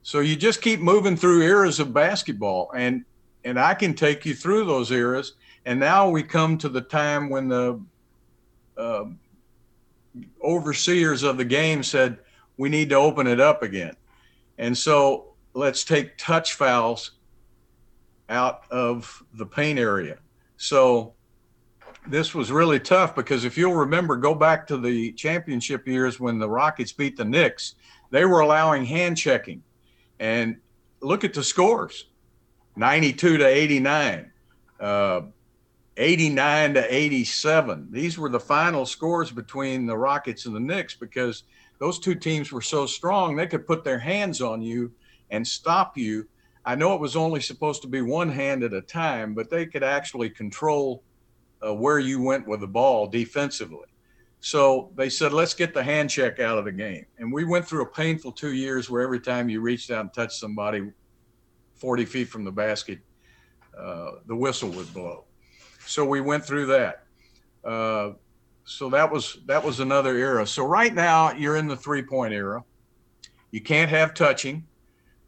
[SPEAKER 8] So you just keep moving through eras of basketball, and and I can take you through those eras. And now we come to the time when the uh, overseers of the game said we need to open it up again. And so let's take touch fouls out of the paint area. So this was really tough because if you'll remember, go back to the championship years when the Rockets beat the Knicks, they were allowing hand checking. And look at the scores 92 to 89, uh, 89 to 87. These were the final scores between the Rockets and the Knicks because those two teams were so strong they could put their hands on you and stop you. I know it was only supposed to be one hand at a time, but they could actually control uh, where you went with the ball defensively. So they said, let's get the hand check out of the game. And we went through a painful two years where every time you reached out and touched somebody 40 feet from the basket, uh, the whistle would blow. So we went through that. Uh, so that was that was another era. So right now you're in the three point era. You can't have touching.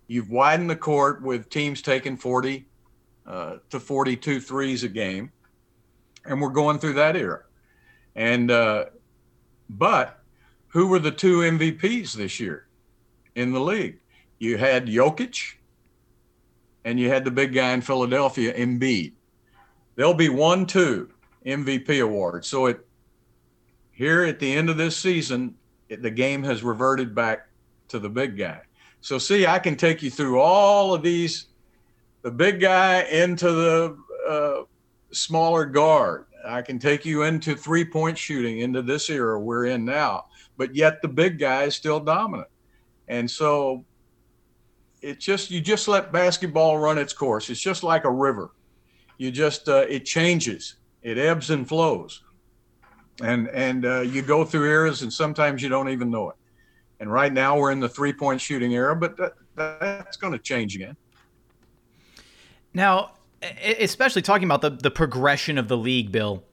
[SPEAKER 8] You've widened the court with teams taking 40 uh, to 42 threes a game, and we're going through that era. And uh, but who were the two MVPs this year in the league? You had Jokic, and you had the big guy in Philadelphia, Embiid. There'll be one, two MVP awards. So it here at the end of this season, it, the game has reverted back to the big guy. So see, I can take you through all of these, the big guy into the uh, smaller guard. I can take you into three point shooting into this era we're in now, but yet the big guy is still dominant. And so it's just you just let basketball run its course. It's just like a river. You just uh, it changes. It ebbs and flows, and and uh, you go through eras, and sometimes you don't even know it. And right now we're in the three point shooting era, but that, that's going to change again.
[SPEAKER 7] Now, especially talking about the the progression of the league, Bill.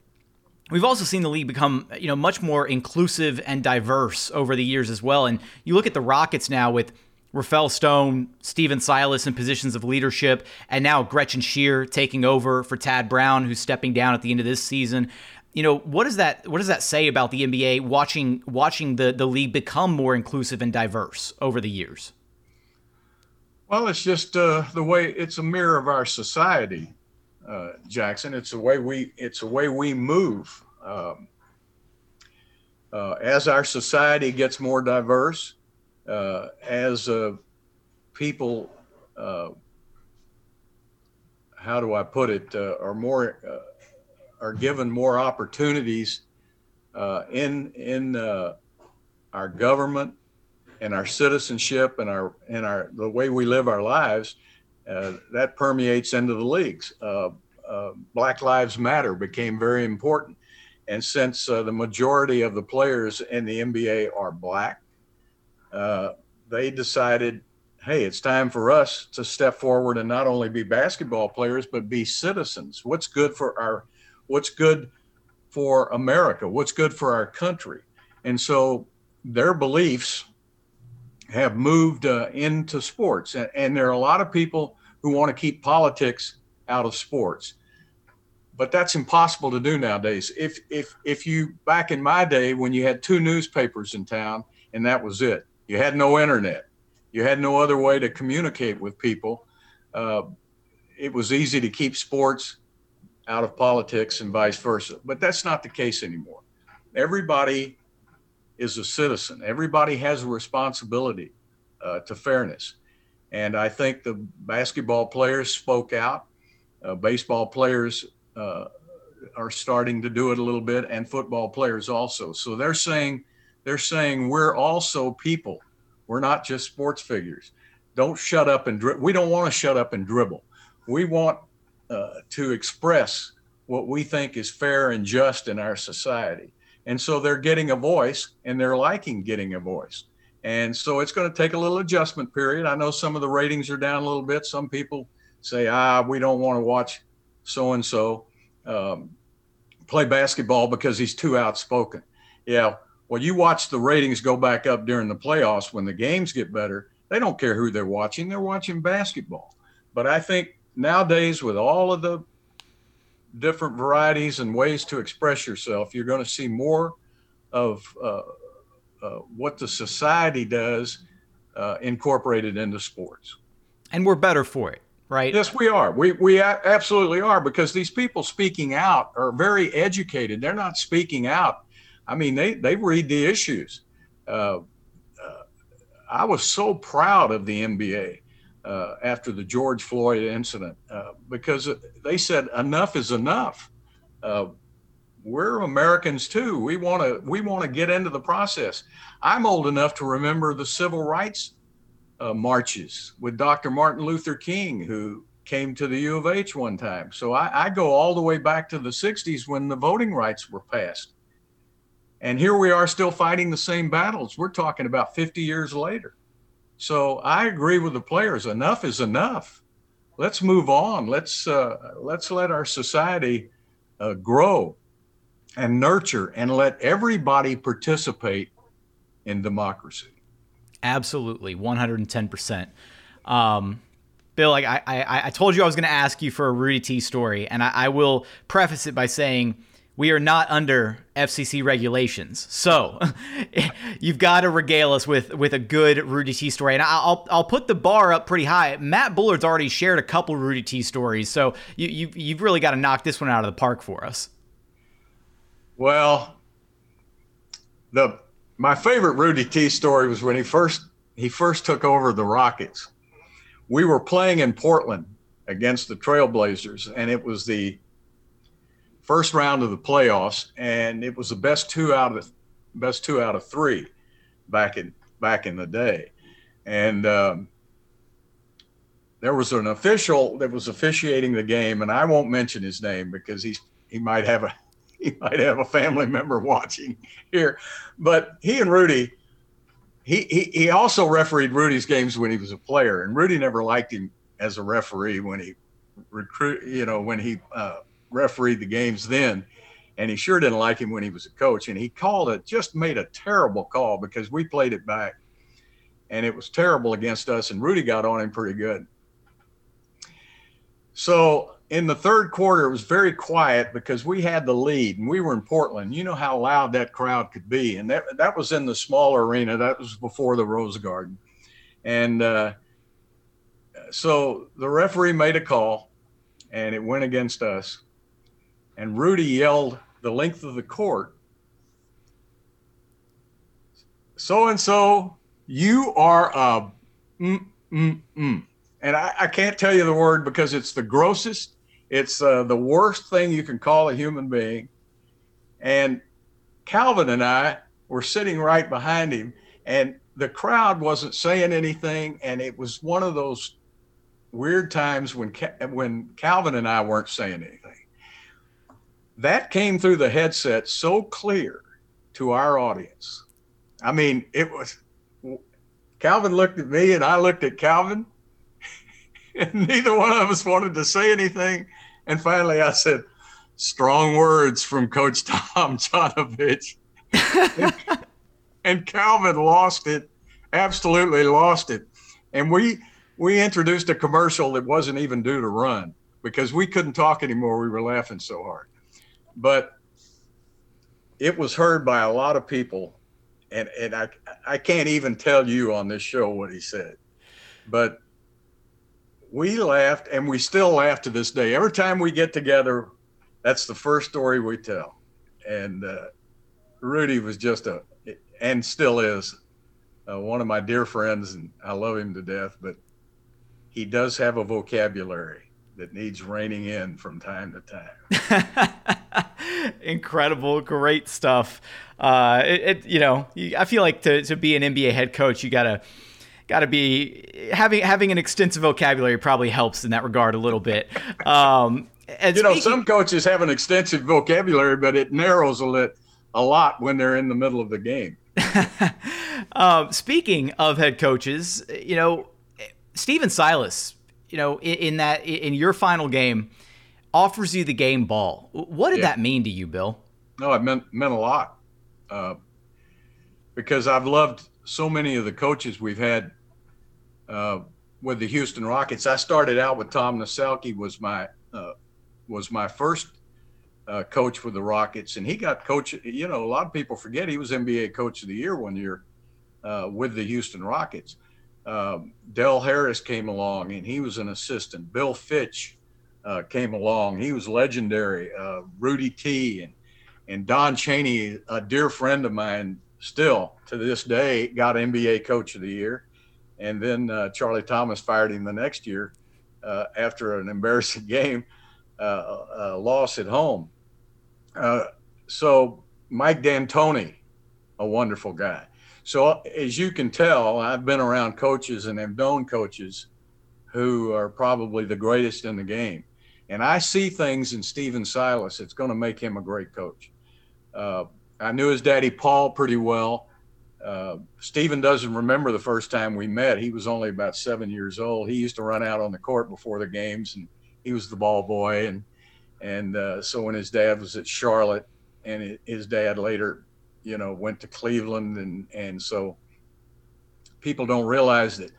[SPEAKER 7] We've also seen the league become, you know, much more inclusive and diverse over the years as well. And you look at the Rockets now with Rafael Stone, Stephen Silas in positions of leadership, and now Gretchen Sheirr taking over for Tad Brown, who's stepping down at the end of this season. You know, what does that what does that say about the NBA watching watching the, the league become more inclusive and diverse over the years?
[SPEAKER 8] Well, it's just uh, the way it's a mirror of our society, uh, Jackson. It's the way we it's the way we move. Um, uh, as our society gets more diverse, uh, as uh, people, uh, how do I put it, uh, are more uh, are given more opportunities uh, in in our government and our citizenship and our and our the way we live our lives. that permeates into the leagues. Black Lives Matter became very important. And since the majority of the players in the NBA are black, uh, they decided, hey, it's time for us to step forward and not only be basketball players, but be citizens. What's good for our, what's good for America? What's good for our country? And so their beliefs have moved uh, into sports. And, and there are a lot of people who want to keep politics out of sports but that's impossible to do nowadays. If if if you back in my day when you had two newspapers in town and that was it, you had no internet. You had no other way to communicate with people. Uh, it was easy to keep sports out of politics and vice versa. But that's not the case anymore. Everybody is a citizen, everybody has a responsibility uh, to fairness. And I think the basketball players spoke out, uh, baseball players uh, are starting to do it a little bit, and football players also. So they're saying, they're saying we're also people. We're not just sports figures. Don't shut up and dri- we don't want to shut up and dribble. We want uh, to express what we think is fair and just in our society. And so they're getting a voice and they're liking getting a voice. And so it's going to take a little adjustment period. I know some of the ratings are down a little bit. Some people say, ah, we don't want to watch so and so play basketball because he's too outspoken. Yeah, well, you watch the ratings go back up during the playoffs when the games get better. They don't care who they're watching, they're watching basketball. But I think nowadays, with all of the different varieties and ways to express yourself, you're going to see more of uh, uh, what the society does uh, incorporated into sports.
[SPEAKER 7] And we're better for it, right?
[SPEAKER 8] Yes, we are. We, we absolutely are because these people speaking out are very educated. They're not speaking out I mean, they, they read the issues. Uh, uh, I was so proud of the NBA uh, after the George Floyd incident uh, because they said enough is enough. Uh, we're Americans too. We want to we want to get into the process. I'm old enough to remember the civil rights uh, marches with Dr. Martin Luther King, who came to the U of H one time. So I, I go all the way back to the 60s when the voting rights were passed. And here we are still fighting the same battles. We're talking about 50 years later. So I agree with the players. Enough is enough. Let's move on. Let's uh, let's let our society uh, grow and nurture and let everybody participate in democracy.
[SPEAKER 7] Absolutely, 110%. Um, Bill, like I, I, I told you I was going to ask you for a Rudy T story, and I, I will preface it by saying we are not under FCC regulations. So you've got to regale us with with a good Rudy T story. And I'll I'll put the bar up pretty high. Matt Bullard's already shared a couple Rudy T stories, so you, you you've really got to knock this one out of the park for us.
[SPEAKER 8] Well, the my favorite Rudy T story was when he first he first took over the Rockets. We were playing in Portland against the Trailblazers, and it was the first round of the playoffs, and it was the best two out of the best two out of three back in back in the day, and um, there was an official that was officiating the game, and I won't mention his name because he's he might have a he might have a family member watching here, but he and Rudy. He, he, he also refereed Rudy's games when he was a player, and Rudy never liked him as a referee when he recruit, you know, when he uh, refereed the games then, and he sure didn't like him when he was a coach. And he called it, just made a terrible call because we played it back, and it was terrible against us. And Rudy got on him pretty good. So in the third quarter, it was very quiet because we had the lead and we were in Portland. You know how loud that crowd could be, and that that was in the smaller arena. That was before the Rose Garden, and uh, so the referee made a call, and it went against us and Rudy yelled the length of the court, so and so, you are a mm, mm, mm. And I, I, can't tell you the word because it's the grossest, it's uh, the worst thing you can call a human being. And Calvin and I were sitting right behind him, and the crowd wasn't saying anything. And it was one of those weird times when when Calvin and I weren't saying anything that came through the headset so clear to our audience. I mean, it was Calvin looked at me and I looked at Calvin, and neither one of us wanted to say anything. And finally, I said, Strong words from Coach Tom Janovich. and, and Calvin lost it, absolutely lost it. And we we introduced a commercial that wasn't even due to run because we couldn't talk anymore. We were laughing so hard but it was heard by a lot of people and and I I can't even tell you on this show what he said, but we laughed and we still laugh to this day. Every time we get together, that's the first story we tell. And uh, Rudy was just a and still is uh, one of my dear friends, and I love him to death. But he does have a vocabulary that needs reining in from time to time.
[SPEAKER 7] Incredible, great stuff. Uh, it, it, you know, I feel like to, to be an NBA head coach, you gotta gotta be having having an extensive vocabulary probably helps in that regard a little bit. Um,
[SPEAKER 8] and you know, some coaches have an extensive vocabulary, but it narrows a, lit, a lot when they're in the middle of the game.
[SPEAKER 7] um, speaking of head coaches, you know, Stephen Silas you know, in, in that in your final game, offers you the game ball. What did yeah. that mean to you, Bill?
[SPEAKER 8] No, it meant meant a lot uh, because I've loved so many of the coaches we've had uh, with the Houston Rockets. I started out with Tom Nissalke was my uh, was my first uh, coach with the Rockets, and he got coach. You know, a lot of people forget he was NBA Coach of the Year one year uh, with the Houston Rockets um, Del Harris came along and he was an assistant. Bill Fitch uh, came along. He was legendary. Uh, Rudy T and and Don Chaney, a dear friend of mine, still to this day, got NBA Coach of the Year. And then uh, Charlie Thomas fired him the next year uh, after an embarrassing game uh, loss at home. Uh, so Mike D'Antoni, a wonderful guy. So as you can tell, I've been around coaches and have known coaches who are probably the greatest in the game. And I see things in Stephen Silas that's going to make him a great coach. Uh, I knew his daddy Paul pretty well. Uh, Stephen doesn't remember the first time we met. He was only about seven years old. He used to run out on the court before the games, and he was the ball boy. And and uh, so when his dad was at Charlotte, and his dad later, you know, went to Cleveland, and and so people don't realize that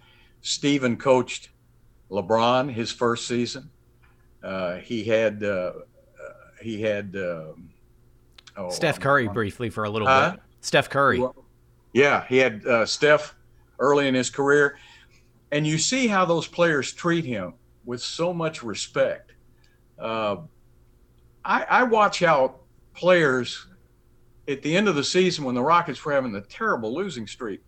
[SPEAKER 8] Stephen coached LeBron his first season. Uh, he had uh, uh, he had um,
[SPEAKER 7] oh, Steph Curry briefly for a little bit. Steph Curry.
[SPEAKER 8] Yeah, he had uh, Steph early in his career, and you see how those players treat him with so much respect. Uh, I, I watch how players at the end of the season when the Rockets were having a terrible losing streak.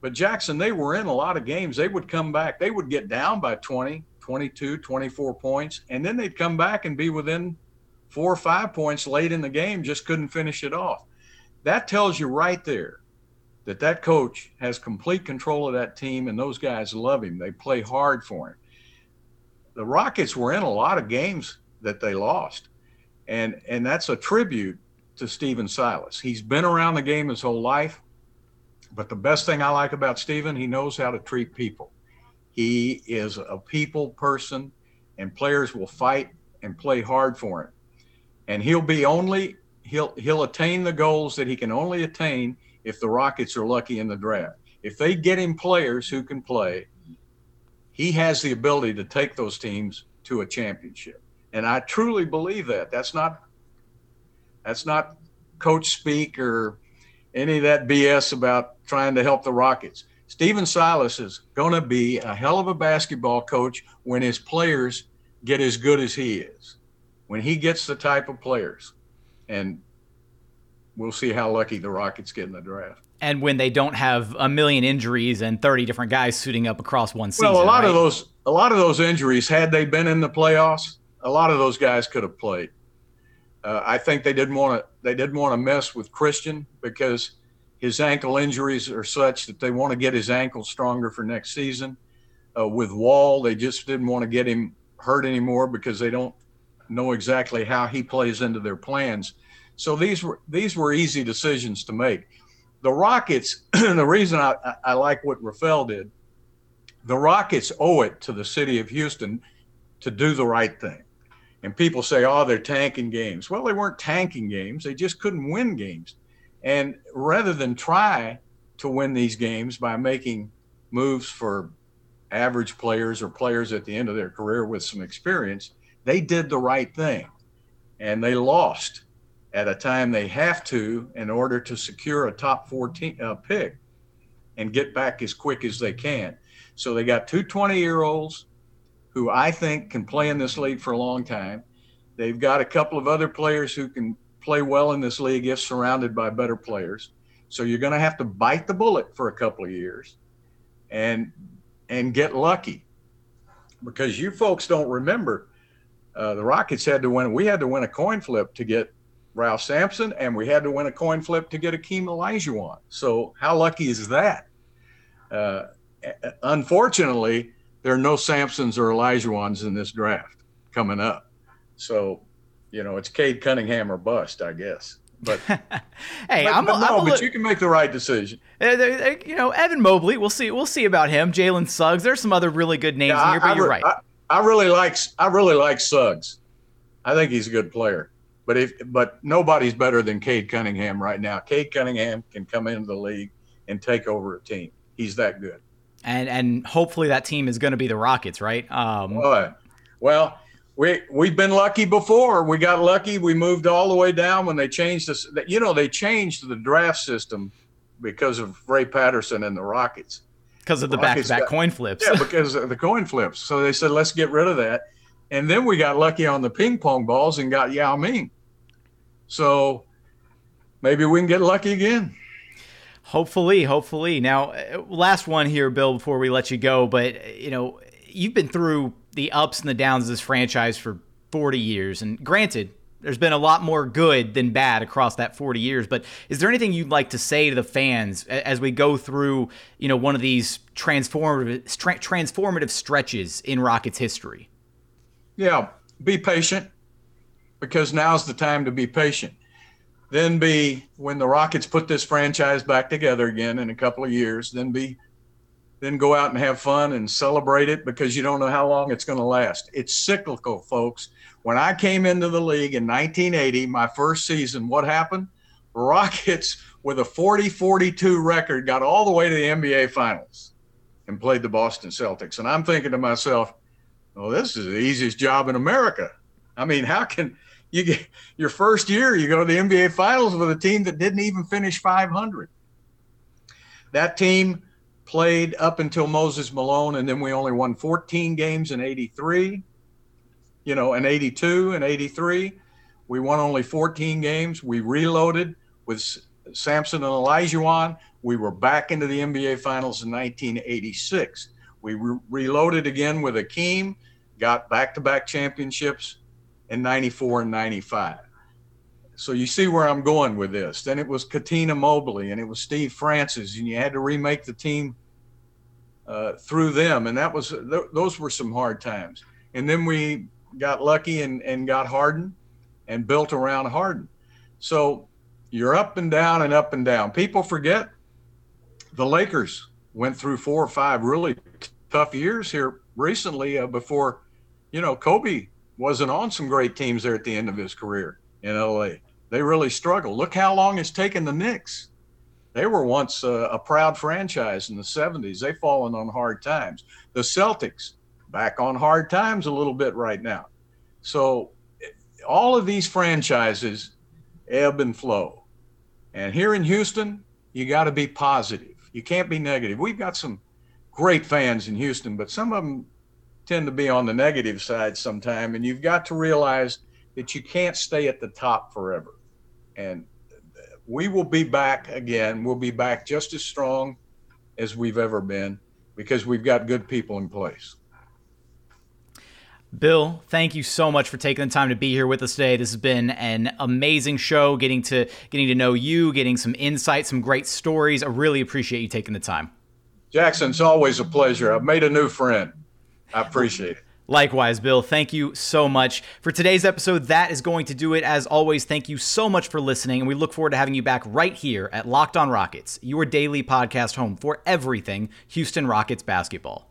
[SPEAKER 8] But Jackson, they were in a lot of games. They would come back. They would get down by 20, 22, 24 points, and then they'd come back and be within four or five points late in the game, just couldn't finish it off. That tells you right there that that coach has complete control of that team and those guys love him. They play hard for him. The Rockets were in a lot of games that they lost. And and that's a tribute to Stephen Silas. He's been around the game his whole life. But the best thing I like about Stephen, he knows how to treat people. He is a people person and players will fight and play hard for him. And he'll be only he'll he'll attain the goals that he can only attain if the Rockets are lucky in the draft. If they get him players who can play, he has the ability to take those teams to a championship. And I truly believe that. That's not that's not coach speak or any of that BS about trying to help the Rockets. Stephen Silas is going to be a hell of a basketball coach when his players get as good as he is. When he gets the type of players. And we'll see how lucky the Rockets get in the draft.
[SPEAKER 7] And when they don't have a million injuries and 30 different guys suiting up across one season.
[SPEAKER 8] Well, a lot
[SPEAKER 7] right?
[SPEAKER 8] of those a lot of those injuries had they been in the playoffs, a lot of those guys could have played. Uh, I think they didn't want to they didn't want to mess with Christian because his ankle injuries are such that they want to get his ankle stronger for next season. Uh, with Wall, they just didn't want to get him hurt anymore because they don't know exactly how he plays into their plans. So these were these were easy decisions to make. The Rockets, the reason I, I like what Rafael did, the Rockets owe it to the city of Houston to do the right thing. And people say, oh, they're tanking games. Well, they weren't tanking games. They just couldn't win games. And rather than try to win these games by making moves for average players or players at the end of their career with some experience, they did the right thing. And they lost at a time they have to in order to secure a top 14 uh, pick and get back as quick as they can. So they got two 20 year olds who I think can play in this league for a long time. They've got a couple of other players who can play well in this league if surrounded by better players. So you're going to have to bite the bullet for a couple of years and and get lucky because you folks don't remember uh, the Rockets had to win. We had to win a coin flip to get Ralph Sampson, and we had to win a coin flip to get Akeem Olajuwon. So how lucky is that? Uh, unfortunately, there are no Sampsons or Olajuwons in this draft coming up. So, you know, it's Cade Cunningham or bust, I guess. But
[SPEAKER 7] hey,
[SPEAKER 8] but,
[SPEAKER 7] I'm,
[SPEAKER 8] but no,
[SPEAKER 7] I'm
[SPEAKER 8] but you can make the right decision.
[SPEAKER 7] Uh, you know, Evan Mobley. We'll see. We'll see about him. Jalen Suggs. There's some other really good names
[SPEAKER 8] Yeah,
[SPEAKER 7] in here, but
[SPEAKER 8] I,
[SPEAKER 7] you're
[SPEAKER 8] I,
[SPEAKER 7] right.
[SPEAKER 8] I, I really like I really like Suggs. I think he's a good player. But if but nobody's better than Cade Cunningham right now. Cade Cunningham can come into the league and take over a team. He's that good.
[SPEAKER 7] And and hopefully that team is going to be the Rockets, right? Um,
[SPEAKER 8] Well, well, we we've been lucky before. We got lucky. We moved all the way down when they changed this. You know, they changed the draft system because of Ray Patterson and the Rockets.
[SPEAKER 7] because of the back-to-back coin flips.
[SPEAKER 8] Yeah, because of the coin flips. So they said, let's get rid of that. And then we got lucky on the ping pong balls and got Yao Ming. So maybe we can get lucky again.
[SPEAKER 7] Hopefully, hopefully. Now, uh, last one here, Bill, before we let you go. But you know, you've been through the ups and the downs of this franchise for 40 years, and granted, there's been a lot more good than bad across that 40 years. But is there anything you'd like to say to the fans as we go through, you know, one of these transformative transformative stretches in Rockets history?
[SPEAKER 8] Yeah, be patient because now's the time to be patient. Then be when the Rockets put this franchise back together again in a couple of years. Then be then go out and have fun and celebrate it because you don't know how long it's going to last. It's cyclical, folks. When I came into the league in 1980, my first season, what happened? Rockets with a 40 42 record got all the way to the NBA Finals and played the Boston Celtics. And I'm thinking to myself, well, this is the easiest job in America. I mean, how can you get your first year, you go to the NBA Finals with a team that didn't even finish 500? That team played up until Moses Malone, and then we only won 14 games in 83 you know, in 82 and 83. We won only 14 games. We reloaded with Sampson and Elijah. We were back into the NBA Finals in 1986. We re- reloaded again with Akeem, got back-to-back championships in 94 and 95. So you see where I'm going with this. Then it was Cuttino Mobley and it was Steve Francis, and you had to remake the team uh, through them, and that was th- those were some hard times. And then we got lucky and, and got Harden and built around Harden. So you're up and down and up and down. People forget the Lakers went through four or five really tough years here recently uh, before, you know, Kobe wasn't on some great teams there at the end of his career in LA. They really struggled. Look how long it's taken the Knicks. They were once uh, a proud franchise in the 70s. They've fallen on hard times. The Celtics, back on hard times a little bit right now. So all of these franchises ebb and flow. And here in Houston, you got to be positive. You can't be negative. We've got some great fans in Houston, but some of them tend to be on the negative side sometime. And you've got to realize that you can't stay at the top forever. And we will be back again. We'll be back just as strong as we've ever been because we've got good people in place.
[SPEAKER 7] Bill, thank you so much for taking the time to be here with us today. This has been an amazing show, getting to getting to know you, getting some insight, some great stories. I really appreciate you taking the time.
[SPEAKER 8] Jackson, it's always a pleasure. I've made a new friend. I appreciate it.
[SPEAKER 7] Likewise, Bill, thank you so much. For today's episode, that is going to do it. As always, thank you so much for listening, and we look forward to having you back right here at Locked On Rockets, your daily podcast home for everything Houston Rockets basketball.